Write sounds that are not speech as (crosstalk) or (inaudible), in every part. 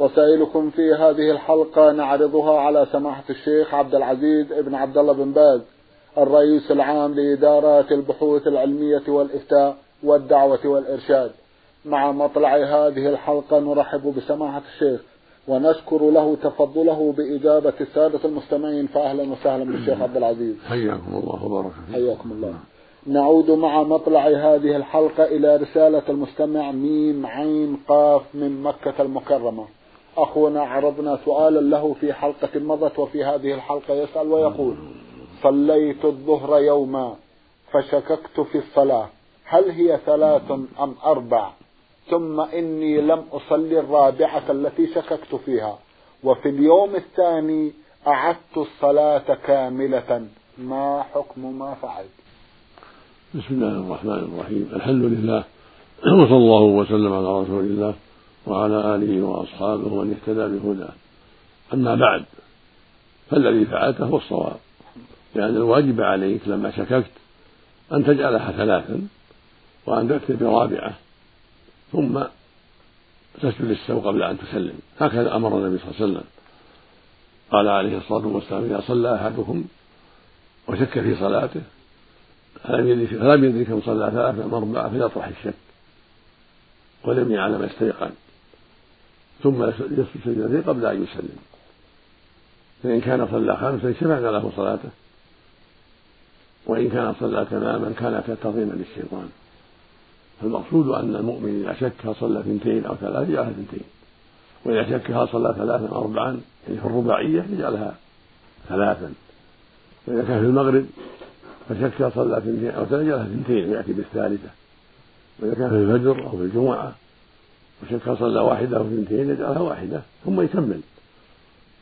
رسائلكم في هذه الحلقة نعرضها على سماحة الشيخ عبد العزيز بن عبد الله بن باز الرئيس العام لإدارات البحوث العلمية والإفتاء والدعوة والإرشاد. مع مطلع هذه الحلقة نرحب بسماحة الشيخ ونشكر له تفضله بإجابة السادة المستمعين فأهلا وسهلا بالشيخ عبد العزيز. حياكم الله وبارك حياكم الله. نعود مع مطلع هذه الحلقة إلى رسالة المستمع ميم عين قاف من مكة المكرمة. أخونا عرضنا سؤالا له في حلقة مضت وفي هذه الحلقة يسأل ويقول صليت الظهر يوما فشككت في الصلاة هل هي ثلاث أم أربع؟ ثم إني لم أصلي الرابعة التي شككت فيها وفي اليوم الثاني أعدت الصلاة كاملة ما حكم ما فعلت؟ بسم الله الرحمن الرحيم الحمد لله وصلى الله وسلم على رسول الله. وعلى آله وأصحابه ومن اهتدى بهداه. أما بعد فالذي فعلته هو الصواب لأن الواجب عليك لما شككت أن تجعلها ثلاثا وأن تأتي برابعة ثم تسجد للسوء قبل أن تسلم. هكذا أمر النبي صلى الله عليه وسلم. قال عليه الصلاة والسلام إذا صلى أحدكم وشك في صلاته فلم يدرك فلم يدري كم صلى ثلاثة أم أربعة فليطرح الشك ولم يعلم استيقن. ثم يسجد سجدتين قبل أن يسلم. فإن كان صلى خمسا شفعنا له صلاته. وإن كان صلى تماما كان كالتعظيما للشيطان. فالمقصود أن المؤمن إذا شك صلى اثنتين أو ثلاث يجعلها اثنتين. وإذا شك هل صلى ثلاثا أو أربعا يعني في الرباعية يجعلها ثلاثا. وإذا كان في المغرب فشك صلى اثنتين أو ثلاث يجعلها اثنتين ويأتي بالثالثة. وإذا كان في الفجر أو في الجمعة وشك صلى واحدة أو اثنتين يجعلها واحدة ثم يكمل.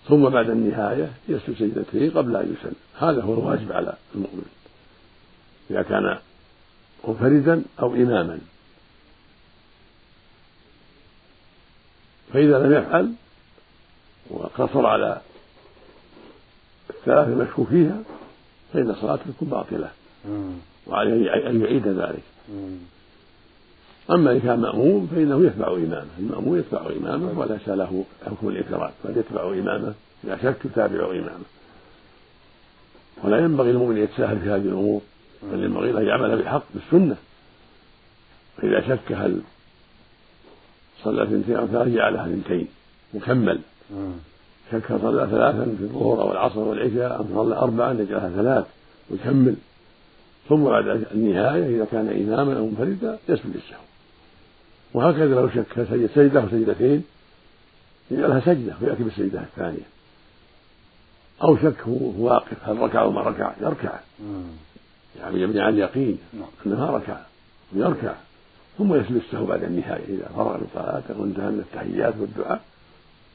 ثم بعد النهاية يسجد سجدتين قبل أن يسلم. هذا هو الواجب على المؤمن. إذا كان منفردا أو إماما. فإذا لم يفعل وقصر على الثلاث المشكوك فيها فإن صلاته تكون باطلة. وعليه أن يعيد ذلك. أما إن كان مأموم فإنه يتبع إمامه. المأموم يتبع إمامه وليس له حكم الإنفراد بل يتبع إمامه إذا شك يتابع إمامه. ولا ينبغي المؤمن يتساهل في هذه الأمور بل ينبغي له يعمل بالحق بالسنة. فإذا شك هل صلى اثنتين أو ثلاث جعلها اثنتين. مكمل. شك صلى ثلاثا في الظهر أو العصر والعشاء أم صلى أربعا يجعلها ثلاث. ويكمل ثم بعد النهاية إذا كان إماما أو منفردا يسجد السهو. وهكذا لو شك سجد سجدة وسجدتين يجعلها سجدة ويأتي بالسجدة الثانية. أو شك هو واقف هل ركع أو ما ركع؟ يركع. يعني يبني على اليقين. نعم. أنه ما ركع. ويركع ثم يسجد السهو بعد النهاية. إذا فرغ من صلاته وانتهى من التحيات والدعاء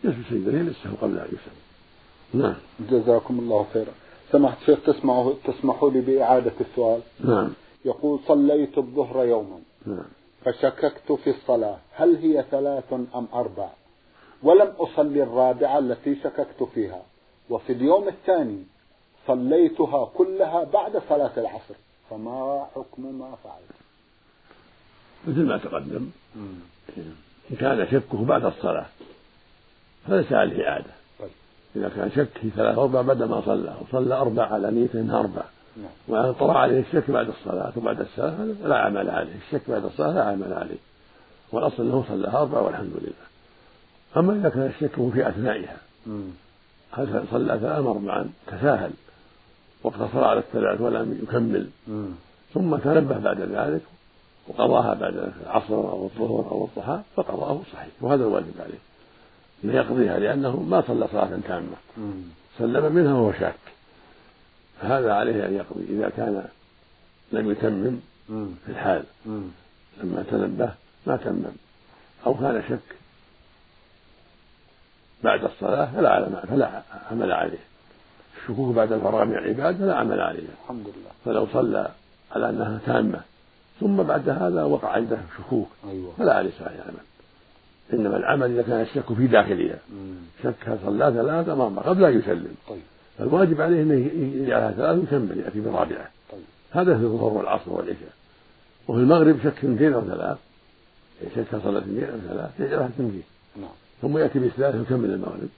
يسجد سجدتين للسهو قبل أن يسلم نعم. جزاكم الله خيرا. سمحت شيخ تسمعوا تسمحوا لي بإعادة السؤال. نعم. يقول صليت الظهر يوما. نعم. فشككت في الصلاة. هل هي ثلاث أم أربع؟ ولم أصلي الرابعة التي شككت فيها. وفي اليوم الثاني صليتها كلها بعد صلاة العصر. فما حكم ما فعلت؟ مثل ما تقدم. إن كان شكه بعد الصلاة فليس عليه إعادة. طيب. إذا كان شك في ثلاث أربع بعد ما صلى وصلى أربع على أنها أربع. نعم. وطرأ عليه الشك بعد الصلاة وبعد الصلاة لا عمل عليه. الشك بعد الصلاة لا عمل عليه. والأصل أنه صلى أربع والحمد لله. أما إذا كان الشك في أثنائها هل صلى ثلاث أربعا تساهل. واقتصر على الثلاث ولم يكمل. ثم تنبه بعد ذلك وقضاها بعد العصر أو الظهر أو الضحى فقضاه صحيح. وهذا الواجب عليه. أن يقضيها لأنه ما صلى صلاة تامة. سلم منها وهو شاك. فهذا عليه أن يقضي إذا كان لم يتمم في الحال لما تنبه ما تمم أو كان شك بعد الصلاة فلا فلا عمل عليه. الشكوك بعد الفراغ من العباد فلا عمل عليها. الحمد لله. فلو صلى على أنها تامة ثم بعد هذا وقع عنده شكوك أيوة. فلا عليه عليه عمل إنما العمل إذا كان الشك في داخلها. شك صلى ثلاثة مرة قبل أن يسلم. طيب. فالواجب عليه أنه يجعلها ثلاث ويكمل يأتي طيب هذا في الظهر والعصر والعشاء. وفي المغرب شك اثنتين أو ثلاث. شك صلى اثنتين أو ثلاث يجعلها اثنتين نعم. ثم يأتي بالثلاث ويكمل المغرب.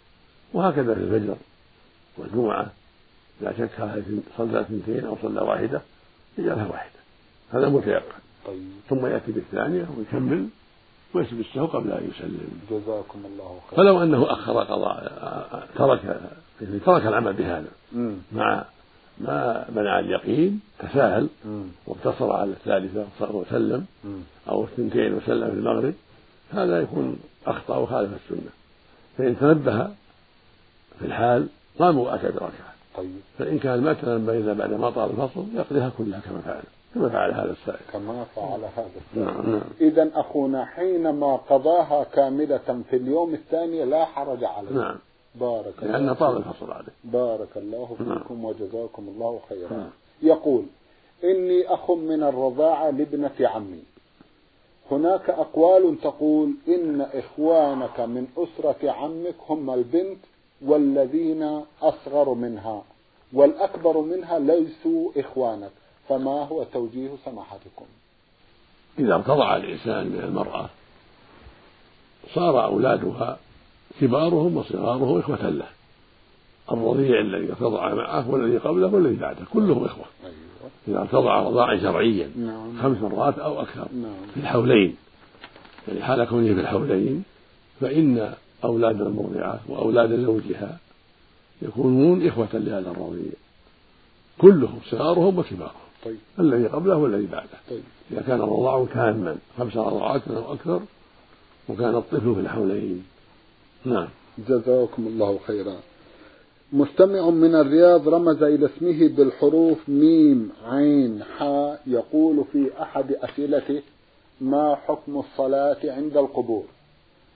وهكذا في الفجر والجمعة. إذا شك صلى اثنتين أو صلى واحدة يجعلها واحدة. هذا متيقن. طيب. ثم يأتي بالثانية ويكمل. ويسجد السهو قبل أن يسلم جزاكم الله خير فلو أنه أخر قضاء ترك يعني ترك العمل بهذا. مع ما منع اليقين تساهل. واقتصر على الثالثة وسلم. أو الثنتين وسلم في المغرب هذا يكون أخطأ وخالف السنة فإن تنبه في الحال قام وأتى بركعة طيب فإن كان ما تنبه إلا بعد ما طال الفصل يقضيها كلها كما فعل كما فعل هذا السائل. كما فعل هذا السائل. نعم نعم. إذا أخونا حينما قضاها كاملة في اليوم الثاني لا حرج عليه. نعم. بارك الله لأن طال. الفصل عليه. بارك الله نعم. فيكم وجزاكم الله خيرا. نعم. يقول إني أخ من الرضاعة لابنة عمي. هناك أقوال تقول إن إخوانك من أسرة عمك هم البنت والذين أصغر منها والأكبر منها ليسوا إخوانك. فما هو توجيه سماحتكم؟ إذا ارتضع الإنسان من المرأة صار أولادها كبارهم وصغارهم إخوة له. الرضيع الذي ارتضع معه والذي قبله والذي بعده كلهم إخوة. أيوة. إذا ارتضع رضاعا شرعيا نعم. خمس مرات أو أكثر نعم. في الحولين. يعني حال كونه في الحولين فإن أولاد المرضعة وأولاد زوجها يكونون إخوة لهذا الرضيع. كلهم صغارهم وكبارهم. طيب. الذي قبله والذي بعده. طيب. إذا كان الرضاع تاما خمس رضعات أو أكثر وكان الطفل في الحولين. نعم. جزاكم الله خيرا. مستمع من الرياض رمز إلى اسمه بالحروف ميم عين حاء يقول في أحد أسئلته ما حكم الصلاة عند القبور؟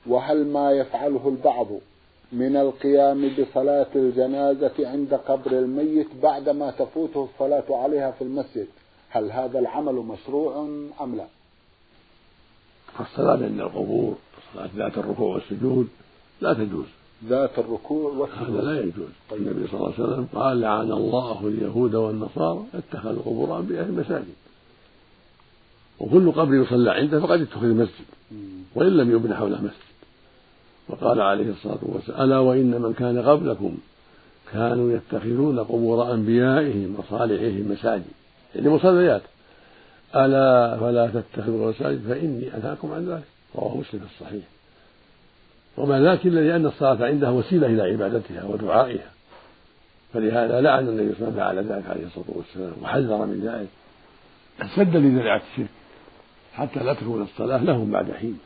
وهل ما يفعله البعض من القيام بصلاة الجنازة عند قبر الميت بعدما تفوته الصلاة عليها في المسجد. هل هذا العمل مشروع أم لا؟ فالصلاة عند القبور صلاة ذات الركوع والسجود لا تجوز. ذات الركوع هذا والسجود لا يجوز. طيب. النبي صلى الله عليه وسلم قال لعن الله اليهود والنصارى اتخذوا قبور انبيائهم مساجد وكل قبر يصلى عنده فقد اتخذ مسجد مم. وإن لم يبن حوله مسجد. وقال عليه الصلاة والسلام ألا وإن من كان قبلكم كانوا يتخذون قبور أنبيائهم وصالحهم مساجد. يعني مصليات. ألا فلا تتخذوا مساجد فإني أنهاكم عن ذلك. رواه مسلم في الصحيح. وما ذاك الا لأن الصلاة عندها وسيلة إلى عبادتها ودعائها. فلهذا لعن النبي صلى الله عليه وسلم على ذلك عليه الصلاة والسلام وحذر من ذلك. سدا لذريعه الشرك حتى لا تكون الصلاة لهم بعد حين.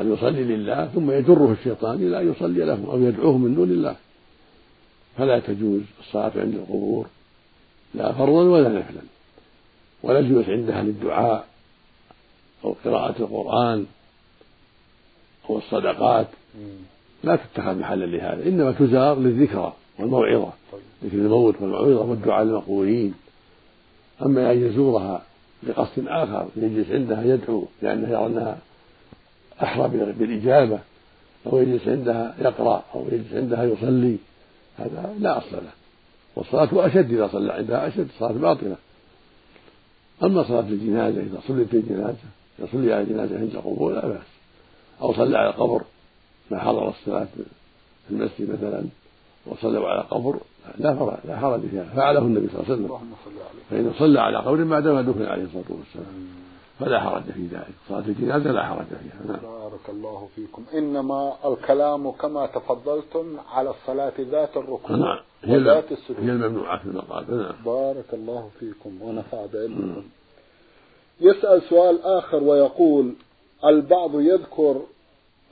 بل يصلي لله ثم يجره الشيطان إلى أن يصلي لهم أو يدعوهم من دون الله. فلا تجوز الصلاة عند القبور. لا فرضا ولا نفلا. ولا الجلوس عندها للدعاء أو قراءة القرآن أو الصدقات. لا تتخذ محلا لهذا. إنما تزار للذكرى والموعظة. طيب ذكر الموت والموعظة والدعاء للمقبورين أما أن يزورها لقصد آخر يجلس عندها يدعو لأنه يرى أنها احرى بالإجابة أو يجلس عندها يقرأ أو يجلس عندها يصلي. هذا لا أصل له. والصلاة أشد إذا صلى عندها أشد صلاة باطله أما صلاة الجنازة إذا صليت الجنازة يصلي على الجنازة عند القبور لا بأس. أو صلى على القبر ما حضر الصلاة في المسجد مثلا وصلوا على قبر لا لا حرج فيها. فعله النبي صلى الله عليه وسلم. فإنه صلى على قبر بعدما دفن عليه الصلاة والسلام. فلا حرج في ذلك. صلاة الجنازة لا حرج فيها. نعم. بارك الله فيكم. إنما الكلام كما تفضلتم على الصلاة ذات الركوع نعم. وذات السجود. هي الممنوعة في المقابر نعم. بارك الله فيكم. ونفع بعلمكم. يسأل سؤال آخر ويقول البعض يذكر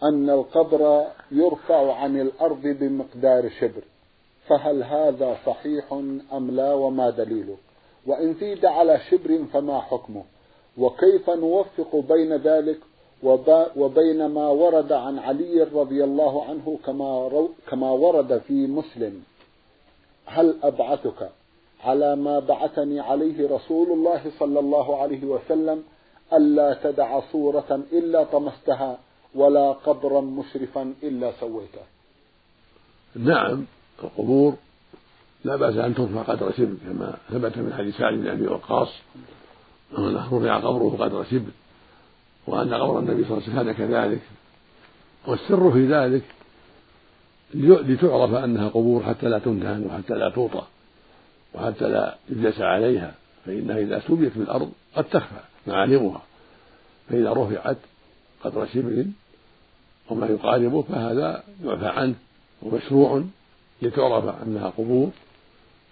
أن القبر يرفع عن الأرض بمقدار شبر فهل هذا صحيح أم لا وما دليله؟ وإن زيد على شبر فما حكمه؟ وكيف نوفق بين ذلك وب- وبين ما ورد عن علي رضي الله عنه كما, كما ورد في مسلم. هل أبعثك على ما بعثني عليه رسول الله صلى الله عليه وسلم ألا تدع صورة إلا طمستها ولا قبرا مشرفا إلا سويته؟ نعم القبور لا بأس أن ترفع قدر شبر كما ثبت من حديث سعد بن أبي وقاص رفع قبره قدر شبر وأن قبر النبي صلى الله عليه وسلم كان كذلك. والسر في ذلك لتعرف أنها قبور حتى لا تمتهن وحتى لا توطى وحتى لا يجلس عليها فإنها إذا سبيت في الأرض قد تخفى معالمها. فإذا رفعت قدر شبر وما يقاربه فهذا يعفى عنه ومشروع لتعرف أنها قبور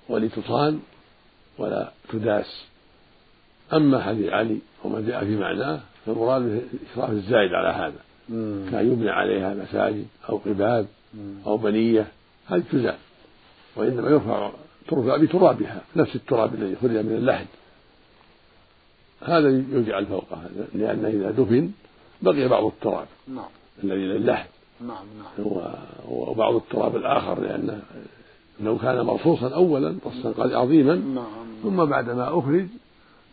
ولتصان ولا تداس. أما حديث علي وما جاء في معناه فالمراد الإشراف الزائد على هذا. كان يبنى عليها مساجد أو قباب أو بنية هذه تزال. وإنما يرفع ترفع بترابها نفس التراب الذي خرج من اللحد. هذا يجعل فوقها لأن إذا دفن بقي بعض التراب نعم. الذي للحد نعم نعم. وبعض التراب الآخر لأنه لو كان مرصوصا أولا رصا عظيما نعم. ثم بعدما أخرج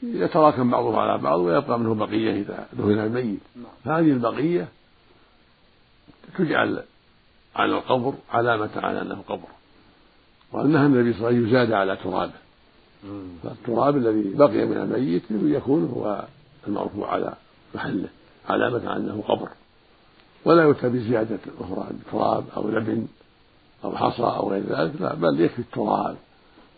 يتراكم بعضه على بعض ويبقى منه بقية إذا دفن الميت. نعم. هذه البقية تجعل على القبر علامة على أنه قبر. وأنها النبي صلى الله عليه وسلم يزاد على ترابه فالتراب الذي بقي من الميت يكون هو المرفوع على محله علامة على أنه قبر. ولا يؤتى بزيادة أخرى تراب أو لبن أو حصى أو غير ذلك لا بل يكفي التراب.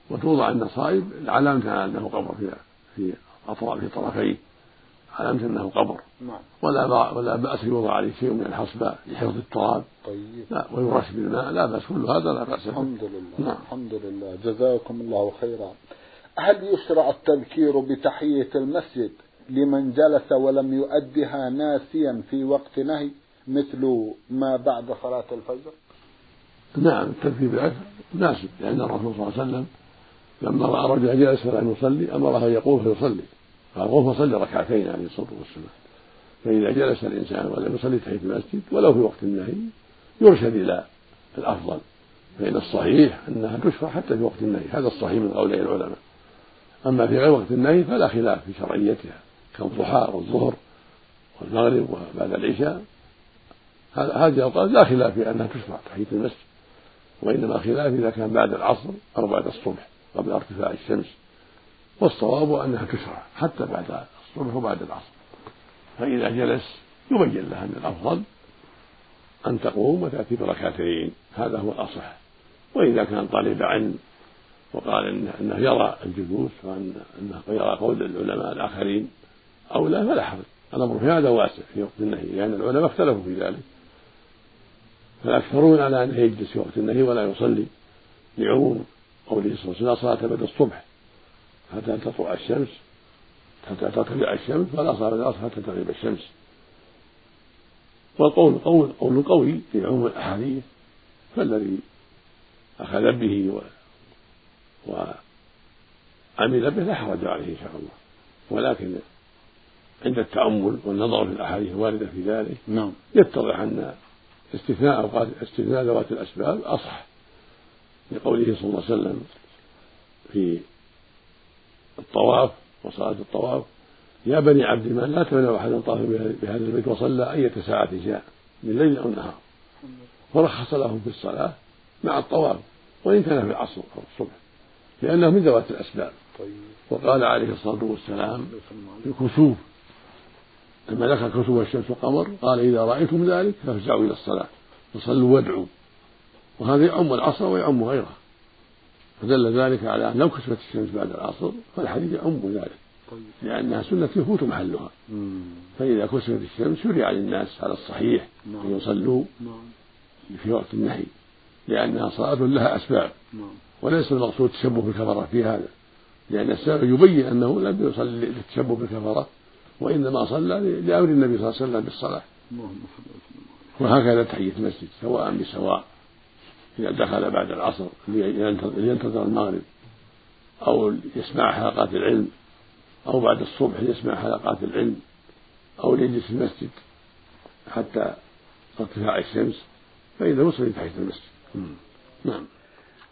وتوضع النصائب علامة على أنه قبر في في أطراف في طرفيه علامة أنه قبر. نعم. ولا ولا بأس يوضع عليه شيء من الحصبة لحفظ التراب. طيب. لا ويرش بالماء. لا بأس كل هذا لا بأس الحمد لله. نعم. الحمد لله. جزاكم الله خيرا. هل يشرع التذكير بتحية المسجد لمن جلس ولم يؤدها ناسيا في وقت نهي مثل ما بعد صلاة الفجر؟ نعم التذكير بالعكس ناسب لأن الرسول صلى الله عليه وسلم لما رأى رجلا جالس فلم يصلي أمره أن يقوم فيصلي. قال قم فصلي ركعتين عليه الصلاة والسلام. فإذا جلس الإنسان ولم يصلي تحية المسجد ولو في وقت النهي يرشد إلى الأفضل. فإن الصحيح أنها تشرع حتى في وقت النهي هذا الصحيح من قولي العلماء. أما في غير وقت النهي فلا خلاف في شرعيتها كالضحى والظهر والمغرب وبعد العشاء. هذه الأوقات لا خلاف في أنها تشرع تحية المسجد وإنما خلاف إذا كان بعد العصر أو بعد الصبح. قبل ارتفاع الشمس والصواب أنها تشرع حتى بعد الصبح وبعد العصر. فإذا جلس يبين له أن الأفضل أن تقوم وتأتي بركعتين هذا هو الأصح. وإذا كان طالب علم وقال إنه, إنه يرى الجلوس وأن أنه يرى قول العلماء الآخرين أو لا فلا حرج. الأمر في هذا واسع في وقت النهي لأن العلماء اختلفوا في ذلك. فالأكثرون على أنه يجلس في وقت النهي ولا يصلي لعموم قوله صلى الله عليه وسلم لا صلاة بعد الصبح. حتى تطلع الشمس؟ حتى تطلع الشمس؟ فلا صلاة بعد العصر حتى تغيب الشمس؟ والقول قول قول قوي في عموم الأحاديث فالذي أخذ به و وعمل به لا حرج عليه إن شاء الله. ولكن عند التأمل والنظر في الأحاديث الواردة في ذلك نعم. يتضح أن استثناء أوقات استثناء ذوات الأسباب أصح. لقوله صلى الله عليه وسلم في الطواف وصلاة الطواف يا بني عبد من لا تمنعوا أحدا طاف بهذا البيت وصلى أية ساعة شاء من ليل أو نهار فرخص لهم في الصلاة مع الطواف وإن كان في العصر أو الصبح لأنه من ذوات الأسباب. طيب. وقال عليه الصلاة والسلام في الكسوف لما ذكر كسوف الشمس والقمر قال إذا رأيتم ذلك فافزعوا إلى الصلاة وصلوا وادعوا. وهذا يعم العصر ويعم غيره فدل ذلك على أن لو كسفت الشمس بعد العصر فالحديث يعم ذلك. طيب. لأنها سنة يفوت محلها. فإذا كسفت الشمس شرع للناس على الصحيح نعم. أن يصلوا نعم. في وقت النهي لأنها صلاة لها أسباب. نعم. وليس المقصود التشبه بالكفرة في هذا. لأن السبب يبين أنه لم يصلي للتشبه بالكفرة وإنما صلى لأمر النبي صلى الله عليه وسلم بالصلاة. وهكذا تحية المسجد سواء بسواء. إذا دخل بعد العصر لينتظر المغرب أو يسمع حلقات العلم أو بعد الصبح يسمع حلقات العلم أو يجلس في المسجد حتى ارتفاع الشمس فإذا يصلي تحية المسجد. نعم.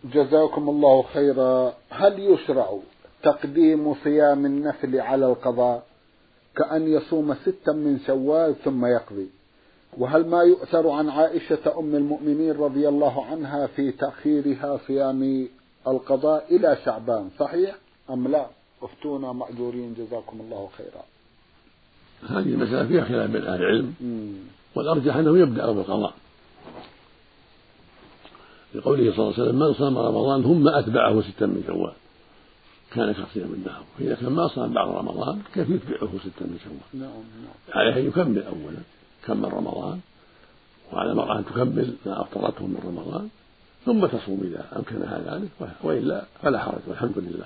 جزاكم الله خيرا. هل يشرع تقديم صيام النفل على القضاء؟ كأن يصوم ستا من شوال ثم يقضي. وهل ما يؤثر عن عائشة أم المؤمنين رضي الله عنها في تأخيرها صيام القضاء إلى شعبان؟ صحيح أم لا؟ أفتونا مأجورين جزاكم الله خيرا. هذه المسألة فيها خلاف بين أهل العلم. والأرجح أنه يبدأ بالقضاء لقوله صلى الله عليه وسلم من صام رمضان ثم أتبعه ستا من شوال. كان كصيام النهار فإذا كان ما صام بعد رمضان كيف يتبعه ستا من شوال؟ نعم نعم. عليه أن يكمل أولا. كمل رمضان؟ وعلى المرأة أن تكمل ما أفطرته من رمضان ثم تصوم إذا أمكنها ذلك وإلا فلا حرج والحمد لله.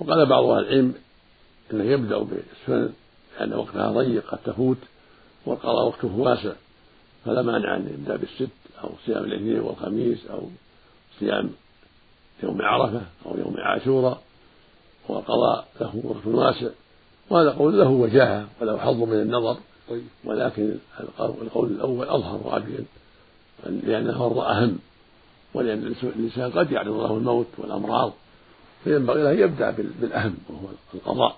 وقال بعض أهل العلم أنه يبدأ بالسنن لأن وقتها ضيق قد تفوت والقضاء وقته واسع فلا مانع أن يبدأ بالست أو صيام الاثنين والخميس أو صيام يوم عرفة أو يوم عاشوراء والقضاء له وقت واسع. وهذا قول له وجاهة وله حظ من النظر. ولكن القول الأول أظهر وأبين لأن الفرض أهم ولأن الإنسان قد يعرض له الموت والأمراض فينبغي له يبدأ بالأهم وهو القضاء.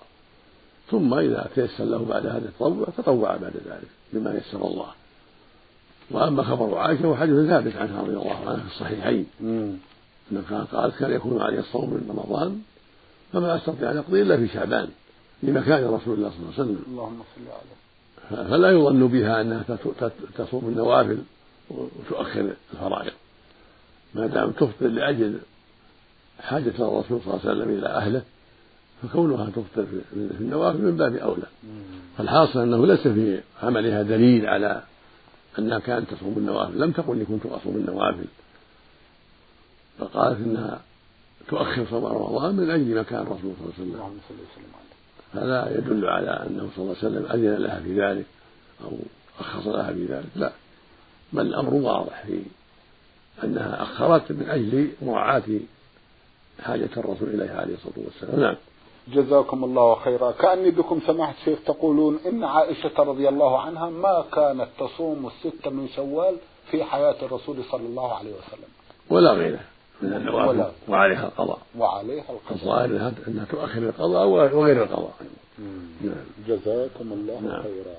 ثم إذا تيسر له بعد هذا التطوع تطوع بعد ذلك بما يسر الله. وأما خبر عائشة فهو حديث ثابت عنها رضي الله عنها في الصحيحين. أنها قالت كان يكون علي الصوم من رمضان فما أستطيع أن أقضي إلا في شعبان لمكان رسول الله صلى الله عليه وسلم. اللهم صل عليه فلا يظن بها أنها تصوم النوافل وتؤخر الفرائض. ما دام تفطر لأجل حاجة الرسول صلى الله عليه وسلم إلى أهله فكونها تفطر في النوافل من باب أولى. فالحاصل أنه ليس في عملها دليل على أنها كانت تصوم النوافل. لم تقل إني كنت أصوم النوافل. فقالت إنها تؤخر صوم رمضان من أجل مكان الرسول صلى الله عليه وسلم. هذا يدل على أنه صلى الله عليه وسلم أذن لها في ذلك أو رخص لها في ذلك. لا. بل الأمر واضح في أنها أخرت من أجل مراعاة حاجة الرسول إليها عليه الصلاة والسلام. نعم. جزاكم الله خيرا. كأني بكم سماحة الشيخ تقولون إن عائشة رضي الله عنها ما كانت تصوم الستة من شوال في حياة الرسول صلى الله عليه وسلم. ولا غيره من النوافل وعليها القضاء. وعليها القضاء. الظاهر أنها تؤخر القضاء وغير القضاء. نعم. جزاكم الله نعم. خيرا.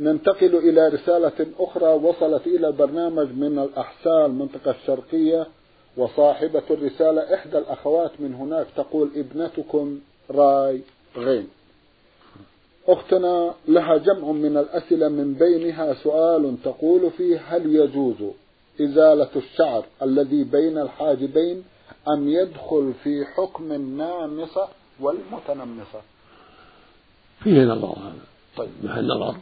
ننتقل إلى رسالة أخرى وصلت إلى البرنامج من الأحساء المنطقة الشرقية وصاحبة الرسالة إحدى الأخوات من هناك تقول ابنتكم راي غين. أختنا لها جمع من الأسئلة من بينها سؤال تقول فيه هل يجوز إزالة الشعر الذي بين الحاجبين أم يدخل في حكم النامصة والمتنمصة فيه نظر هذا. طيب. مع النظر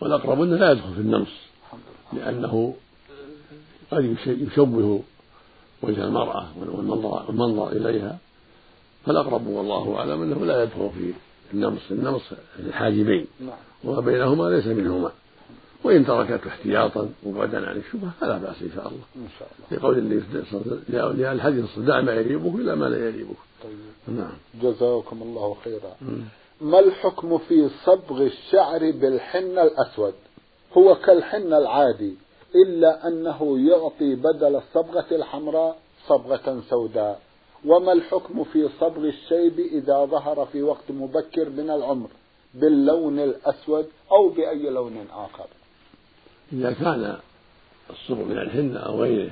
والأقرب أنه لا يدخل في النمص لأنه قد يشوه وجه المرأة والمنظر, والمنظر إليها. فالأقرب والله أعلم أنه لا يدخل في النمص النمص الحاجبين. نعم. وما بينهما ليس منهما. وإن تركته احتياطا وبعدا عن الشبهة فلا بأس إن شاء الله. إن شاء الله. لقول النبي صلى الله عليه وسلم الحديث دع ما يريبك إلى ما لا يريبك. طيب. نعم. جزاكم الله خيرا. ما الحكم في صبغ الشعر بالحنة الأسود؟ هو كالحنة العادي إلا أنه يعطي بدل الصبغة الحمراء صبغة سوداء. وما الحكم في صبغ الشيب إذا ظهر في وقت مبكر من العمر؟ باللون الأسود أو بأي لون آخر. إذا كان الصبغ من الحنة أو غيره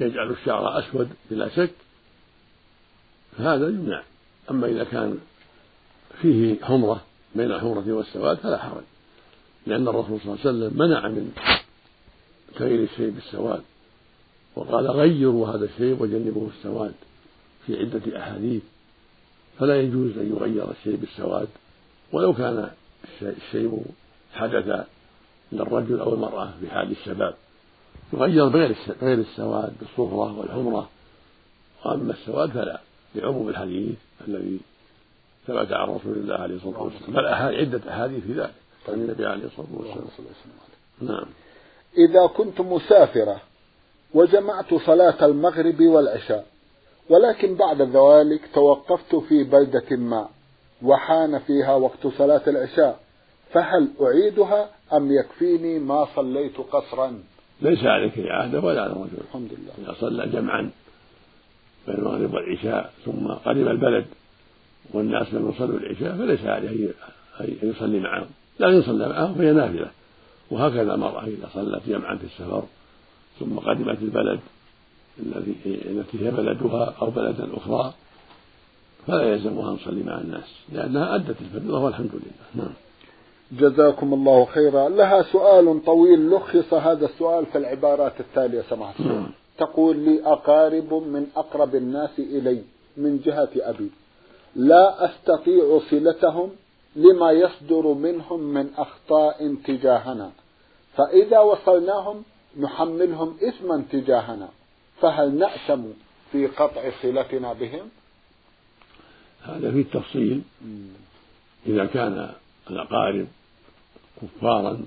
يجعل الشعر أسود بلا شك فهذا يمنع. أما إذا كان فيه حمرة بين الحمرة والسواد فلا حرج لأن الرسول صلى الله عليه وسلم منع من تغيير الشيء بالسواد وقال غيروا هذا الشيء وجنبوه السواد في عدة أحاديث فلا يجوز أن يغير الشيء بالسواد ولو كان الشيء حدث للرجل أو المرأة في حال الشباب. يغير بغير غير السواد بالصفرة والحمرة. وأما السواد فلا لعموم الحديث الذي ثبت عن رسول الله عليه الصلاة والسلام. بل عدة أحاديث في ذلك. عن النبي عليه الصلاة والسلام. نعم. إذا كنت مسافرة وجمعت صلاة المغرب والعشاء ولكن بعد ذلك توقفت في بلدة ما وحان فيها وقت صلاة العشاء فهل أعيدها؟ أم يكفيني ما صليت قصرا؟ ليس عليك إعادة ولا على الرجل الحمد لله. إذا صلى جمعا بين المغرب والعشاء ثم قدم البلد والناس لم يصلوا العشاء فليس عليه أن يصلي معهم. لكن صلى معهم فهي نافلة. وهكذا المرأة إذا صلت جمعا في السفر ثم قدمت البلد الذي التي هي بلدها أو بلدا أخرى فلا يلزمها أن تصلي مع الناس لأنها أدت الفريضة والحمد لله. نعم. جزاكم الله خيرا. لها سؤال طويل لخص هذا السؤال في العبارات التالية سمعت نعم. تقول لي أقارب من أقرب الناس إلي من جهة أبي. لا أستطيع صلتهم لما يصدر منهم من أخطاء تجاهنا. فإذا وصلناهم نحملهم إثما تجاهنا. فهل نأثم في قطع صلتنا بهم؟ هذا في التفصيل. إذا كان الأقارب كفارا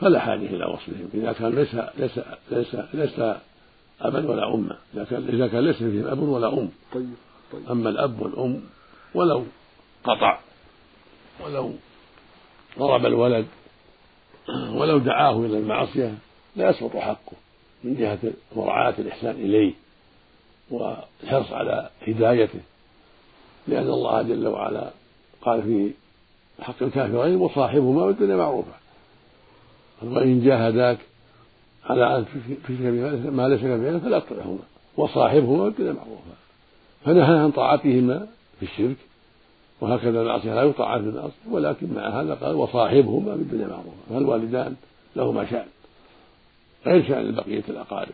فلا حاجة إلى وصلهم إذا كان ليس ليس ليس ليس أبا ولا أما إذا كان إذا كان ليس فيهم أب ولا أم. طيب طيب. أما الأب والأم ولو قطع ولو ضرب الولد ولو دعاه إلى المعصية لا يسقط حقه من جهة مراعاة الإحسان إليه والحرص على هدايته. لأن الله جل وعلا قال في حق الكافرين وصاحبهما والدنيا معروفة. وإن جاهداك على أن تشرك ما ليس لك فلا تطعهما وصاحبهما والدنيا معروفة. فنهى عن طاعتهما في الشرك وهكذا المعصية لا يطاع في المعصية ولكن مع هذا قال وصاحبهما في الدنيا معروفة. فالوالدان لهما شأن غير شأن بقية الأقارب.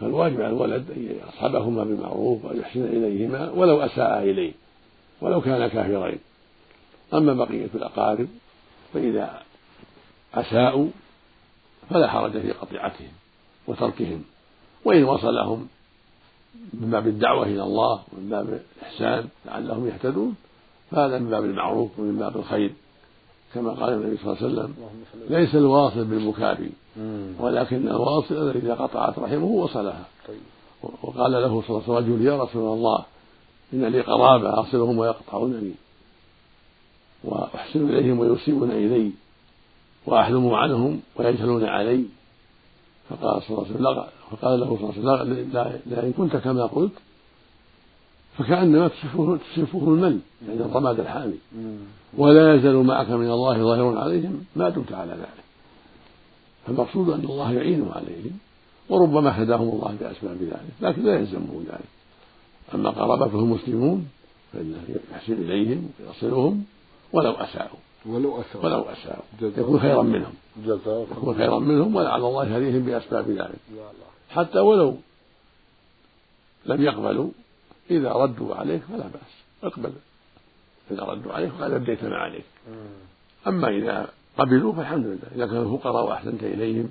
فالواجب على الولد أن يصحبهما بالمعروف وأن يحسن إليهما ولو أساء إليه ولو كان كافرين. أما بقية الأقارب فإذا أساءوا فلا حرج في قطيعتهم وتركهم. وإن وصلهم من باب الدعوة إلى الله ومن باب الإحسان لعلهم يهتدون فهذا من باب المعروف ومن باب الخير كما قال النبي صلى الله عليه وسلم ليس الواصل بالمكافي ولكن الواصل الذي إذا قطعت رحمه وصلها. طيب. وقال له صلى الله عليه وسلم رجل يا رسول الله إن لي قرابة أصلهم ويقطعونني. وأحسن إليهم ويسيئون إلي وأحلم عنهم ويجهلون علي. فقال صلى الله عليه وسلم فقال له صلى الله عليه وسلم لئن كنت كما قلت فكأنما تصفه المن عند يعني الرماد الحامي ولا يزال معك من الله ظاهر عليهم ما دمت على ذلك. فالمقصود أن الله يعينه عليهم وربما هداهم الله بأسباب ذلك لكن لا يلزمه ذلك. أما قرابته المسلمون فإنه يحسن إليهم ويصلهم. ولو أساءوا. ولو أساءوا. ولو أساءوا. يكون خيرا منهم. يكون خيرا منهم ولعل الله يهديهم بأسباب ذلك. حتى ولو لم يقبلوا إذا ردوا عليك فلا بأس. اقبل. إذا ردوا عليك فقد أديت ما عليك أما إذا قبلوا فالحمد لله. إذا كانوا فقراء وأحسنت إليهم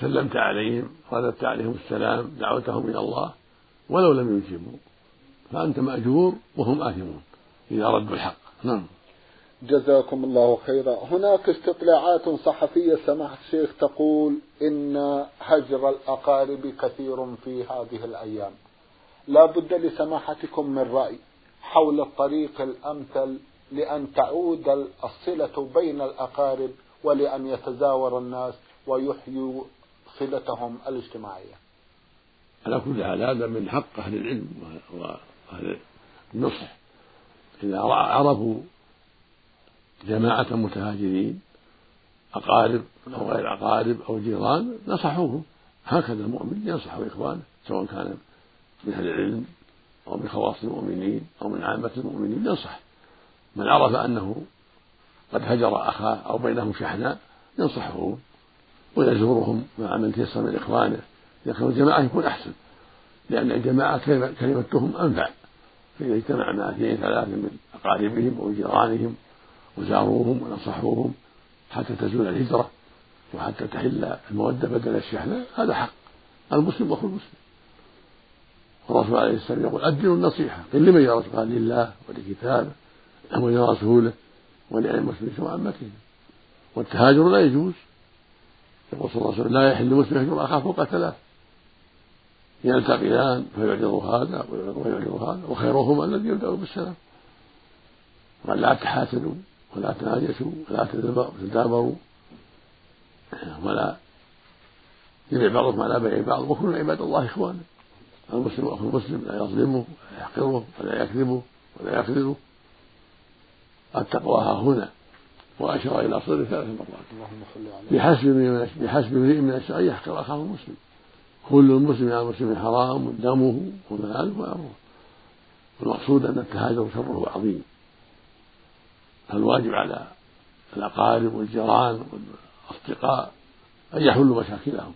سلمت عليهم رددت عليهم السلام دعوتهم إلى الله ولو لم يجيبوا فأنت مأجور وهم آثمون. إذا ردوا الحق. نعم. جزاكم الله خيرا. هناك استطلاعات صحفية سماحة الشيخ تقول إن هجر الأقارب كثير في هذه الأيام. لا بد لسماحتكم من رأي حول الطريق الأمثل لأن تعود الصلة بين الأقارب ولأن يتزاور الناس ويحيوا صلتهم الاجتماعية. على كل حال هذا من حق أهل العلم وأهل النصح. إذا عرفوا جماعة متهاجرين أقارب أو غير أقارب أو جيران نصحوهم. هكذا المؤمن ينصح إخوانه سواء كان من أهل العلم أو من خواص المؤمنين أو من عامة المؤمنين ينصح. من عرف أنه قد هجر أخاه أو بينهم شحناء ينصحهم ويزورهم مع من تيسر من إخوانه. إذا كانوا جماعة يكون أحسن لأن الجماعة كلمتهم أنفع. فإذا اجتمع مع اثنين ثلاثة من أقاربهم أو جيرانهم وزاروهم ونصحوهم حتى تزول الهجرة وحتى تحل المودة بدل الشحناء هذا حق. المسلم أخو المسلم الرسول عليه السلام يقول أدنوا النصيحة. قل لمن يا رسول قال لله ولكتابه ولرسوله ولأئمة المسلمين وعامتهم والتهاجر لا يجوز. يقول صلى الله عليه وسلم لا يحل مسلم يهجر أخاه فوق ثلاث. يلتقيان فيعرض هذا ويعرض هذا. وخيرهما الذي يبدأ بالسلام. وأن لا تحاسدوا. ولا تناجشوا ولا تدابروا. ولا يبيع بعضكم على بيع بعض وكلوا عباد الله إخوانا المسلم أخو المسلم لا يظلمه ولا يحقره ولا يكذبه ولا يخذله. التقوى ها هنا. وأشار إلى صدره ثلاث مرات. بحسب من بحسب امرئ من الشر يحقر أخاه المسلم. كل المسلم على المسلم حرام دمه وماله وأمره. المقصود أن التهاجر شره عظيم. فالواجب على الأقارب والجيران والأصدقاء أن يحلوا مشاكلهم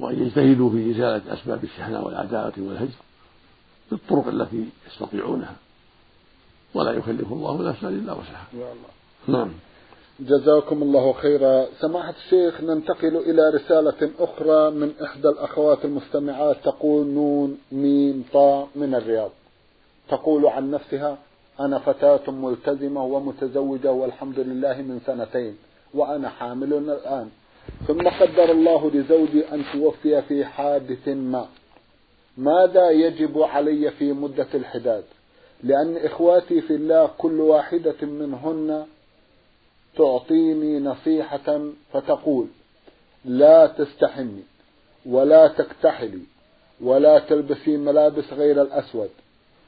وأن يجتهدوا في إزالة أسباب الشحناء والعداوة والهجر بالطرق التي يستطيعونها. ولا يكلف الله نفسا إلا وسعها. نعم. جزاكم الله خيرا. سماحة الشيخ ننتقل إلى رسالة أخرى من إحدى الأخوات المستمعات تقول نون ميم طاء من الرياض. تقول عن نفسها أنا فتاة ملتزمة ومتزوجة والحمد لله من سنتين وأنا حامل الآن. ثم قدر الله لزوجي أن توفي في حادث ما. ماذا يجب علي في مدة الحداد؟ لأن إخواتي في الله كل واحدة منهن تعطيني نصيحة فتقول لا تستحمي ولا تكتحلي ولا تلبسي ملابس غير الأسود.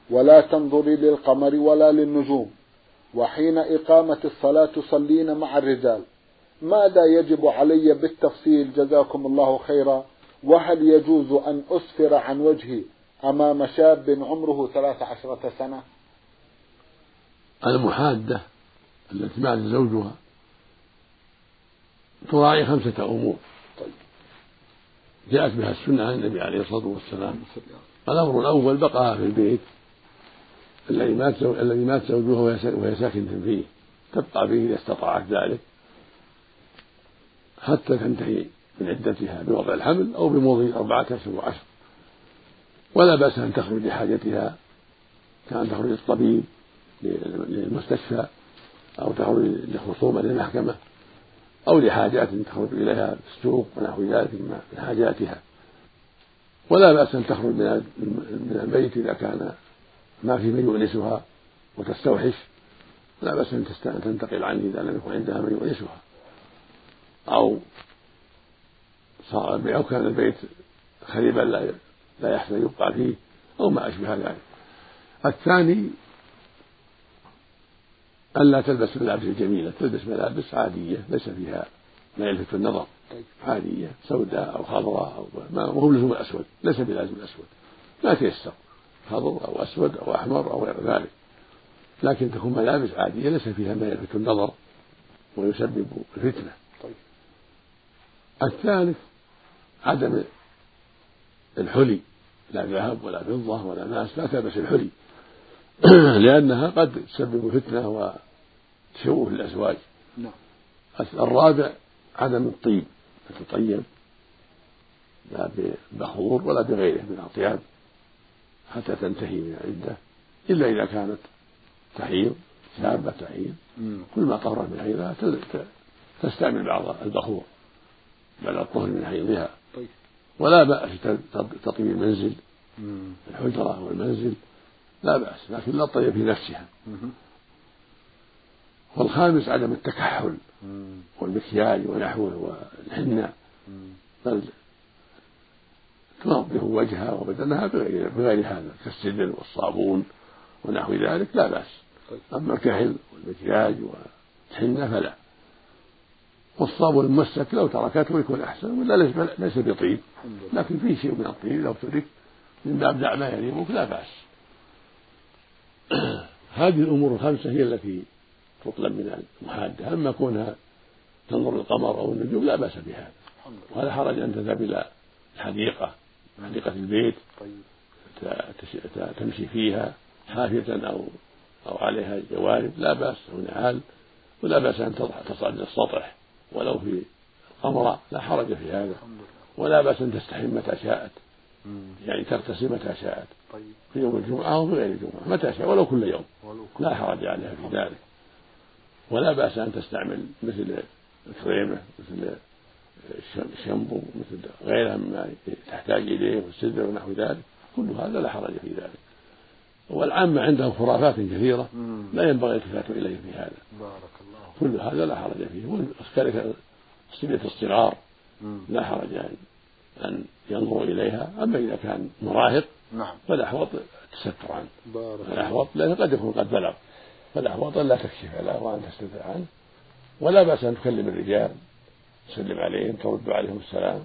ولا تنظري للقمر ولا للنجوم. وحين إقامة الصلاة تصلين مع الرجال. ماذا يجب علي بالتفصيل؟ جزاكم الله خيرا. وهل يجوز أن أسفر عن وجهي أمام شاب عمره ثلاث عشرة سنة؟ المحادة التي مات زوجها تراعي خمسة أمور. طيب. جاءت بها السنة عن النبي عليه الصلاة والسلام. الأمر الأول بقاها في البيت. الذي مات الذي مات زوجها وهي ساكنة فيه. تبقى به إذا استطاعت ذلك. حتى تنتهي من عدتها بوضع الحمل أو بمضي أربعة أشهر وعشر. ولا بأس أن تخرج لحاجتها كأن تخرج للطبيب للمستشفى أو تخرج لخصومة للمحكمة أو لحاجات تخرج إليها في السوق ونحو ذلك من حاجاتها. ولا بأس أن تخرج من البيت إذا كان ما في من يؤنسها وتستوحش لا بأس أن تنتقل عنه إذا لم يكن عندها من يؤنسها أو صار أو كان البيت خريبا لا لا يحسن يبقى فيه أو ما أشبه ذلك الثاني ألا تلبس ملابس جميلة تلبس ملابس عادية ليس فيها ما يلفت النظر. عادية سوداء أو خضراء أو ما هو لزوم الأسود ليس بلازم الأسود ما تيسر خضر أو أسود أو أحمر أو غير ذلك. لكن تكون ملابس عادية ليس فيها ما يلفت النظر ويسبب الفتنة. طيب. الثالث عدم الحلي لا ذهب ولا فضة ولا ناس لا تلبس الحلي. (clears throat) لأنها قد تسبب فتنة وتشوه الأزواج. نعم. الرابع عدم الطيب تتطيب لا ببخور ولا بغيره من الأطياب حتى تنتهي من العدة إلا إذا كانت تحيض شابة تحيض. كل ما طهر من حيضها تستعمل بعض البخور بعد الطهر من حيضها. طيب. ولا بأس تطيب المنزل الحجرة والمنزل لا بأس لكن لا تطيب في نفسها. والخامس عدم التكحل والمكياج ونحوه والحنة. بل تنظف وجهها وبدنها بغير, هذا كالسدر والصابون ونحو ذلك لا بأس. أما الكحل والمكياج والحنة فلا. والصابون الممسك لو تركته يكون أحسن ولا ليس بطيب. لكن فيه شيء من الطيب لو ترك من باب دع ما لا بأس. (clears throat) هذه الأمور الخمسة هي التي تطلب من المحادة. أما كونها تنظر القمر أو النجوم لا بأس بهذا. ولا حرج أن تذهب إلى الحديقة. حديقة البيت طيب. تمشي فيها حافية أو أو عليها جوارب لا بأس أو نعال ولا بأس أن تصعد السطح ولو في قمرة لا حرج في هذا. ولا بأس أن تستحم متى شاءت. يعني تغتسل متى شاءت. طيب. في يوم الجمعة أو في غير الجمعة متى شاء ولو كل يوم. لا حرج عليها في ذلك. ولا بأس أن تستعمل مثل الكريمة مثل الشامبو مثل غيرها مما تحتاج إليه والسدر ونحو ذلك كل هذا لا حرج في ذلك. والعامة عندهم خرافات كثيرة لا ينبغي الالتفات إليه في هذا. بارك الله كل هذا لا حرج فيه. وكذلك صلة الصغار لا حرج يعني أن ينظروا إليها. أما إذا كان مراهق نعم. فالأحوط تستر عنه بارك الله الأحوط لأنه قد يكون قد بلغ. فالأحوط أن لا تكشف له وأن تستتر عنه. ولا بأس أن تكلم الرجال. تسلم عليهم ترد عليهم السلام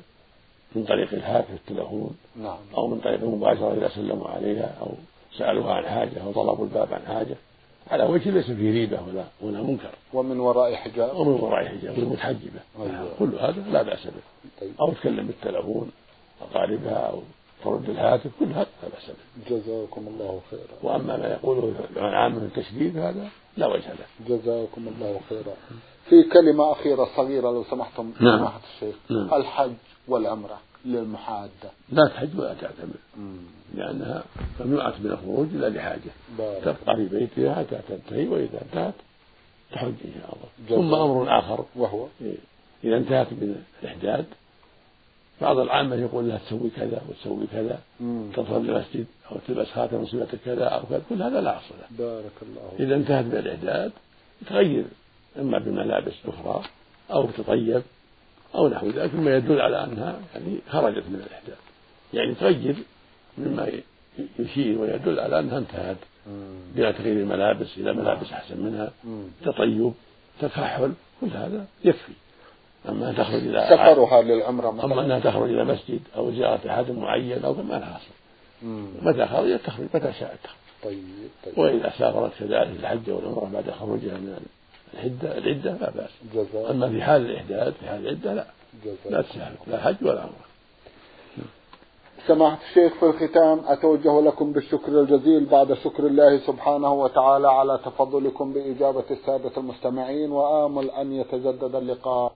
من طريق الهاتف التلفون نعم. أو من طريق المباشرة إذا سلموا عليها أو سألوها عن حاجة أو طلبوا الباب عن حاجة. على وجه ليس فيه ريبة ولا ولا منكر. ومن وراء حجاب. ومن وراء حجاب والمتحجبة أيوة. كل هذا لا بأس به. طيب. أو تكلم بالتلفون أقاربها أو ترد الهاتف كل هذا لا بأس به. جزاكم الله خيرا. وأما ما يقوله العامة من التشديد هذا لا وجه له. جزاكم الله خيرا. في كلمة أخيرة صغيرة لو سمحتم نعم. سماحة الشيخ نعم. الحج والعمرة للمحادة لا تحج ولا تعتمر. لأنها ممنوعة من الخروج إلا لحاجة تبقى في بيتها حتى تنتهي وإذا انتهت تحج إن شاء الله. ثم أمر آخر وهو إذا انتهت من الإحداد بعض العامة يقول لها تسوي كذا وتسوي كذا مم. تدخل المسجد أو تلبس خاتم صلة كذا أو كذا كل هذا لا أصل له بارك الله إذا انتهت من الإحداد تغير إما بملابس أخرى أو تطيب أو نحو ذلك مما يدل على أنها يعني خرجت من الإحداد يعني تغير مما يشير ويدل على أنها انتهت. بلا تغيير الملابس إلى ملابس أحسن منها. تطيب تكحل كل هذا يكفي. أما تخرج إلى سفرها للعمرة أما مثلا أنها تخرج إلى مسجد أو زيارة أحد معين أو ما لها أصل. متى خرجت؟ تخرج متى شاءت تخرج. طيب طيب. وإذا سافرت كذلك الحج والعمرة بعد خروجها من العدة العدة لا بأس. أما في حال الإحداث في حال العدة لا. لا تسافر لا حج ولا عمرة. سماحة الشيخ في الختام أتوجه لكم بالشكر الجزيل بعد شكر الله سبحانه وتعالى على تفضلكم بإجابة السادة المستمعين وآمل أن يتجدد اللقاء.